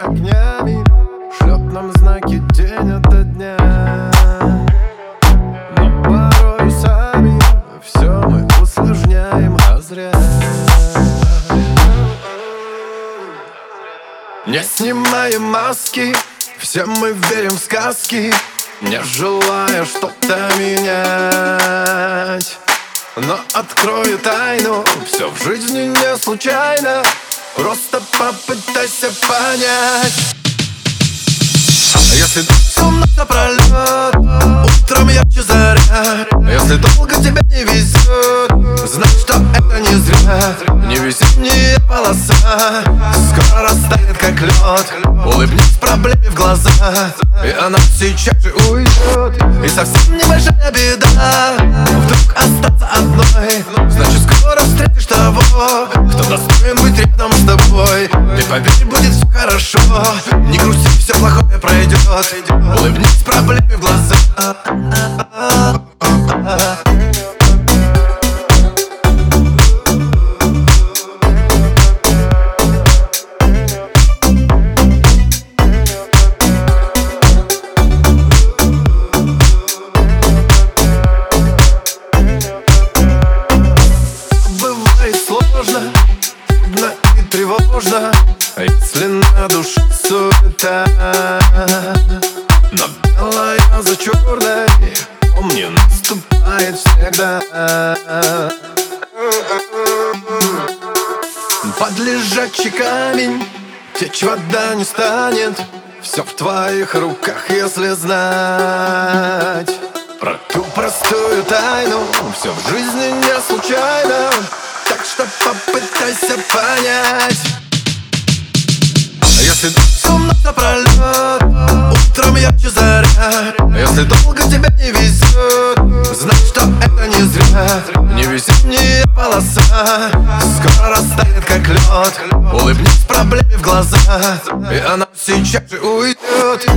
огнями Шлет нам знаки день ото дня. Но порой сами все мы усложняем, а зря. Не снимаем маски, все мы верим в сказки Не желая что-то менять. Но открою тайну, все в жизни не случайно. Просто попытайся понять. Если все напролет Утром ярче заря Если долго тебе не везет Знай, что это не зря. Не весенняя полоса Скоро растает, как лед Улыбнись проблеме в глаза И она сейчас же уйдет И совсем небольшая беда Вдруг остаться одной. Значит, скоро встретишь того Кто достоин быть рядом поверь, будет все хорошо. Не грусти, все плохое пройдет Улыбнись проблеме в глаза. Бывает тревожно Если на душе суета Но белая за черной Помни, наступает всегда. Под лежачий камень Течь вода не станет Все в твоих руках, если знать. Про ту простую тайну Все в жизни не случайно Так что попытайся понять Если всю ночь напролет Утром ярче заря Если долго тебе не везет Знай, что это не зря. Не весенняя полоса Скоро растает, как лед Улыбнись проблеме в глаза И она сейчас же уйдет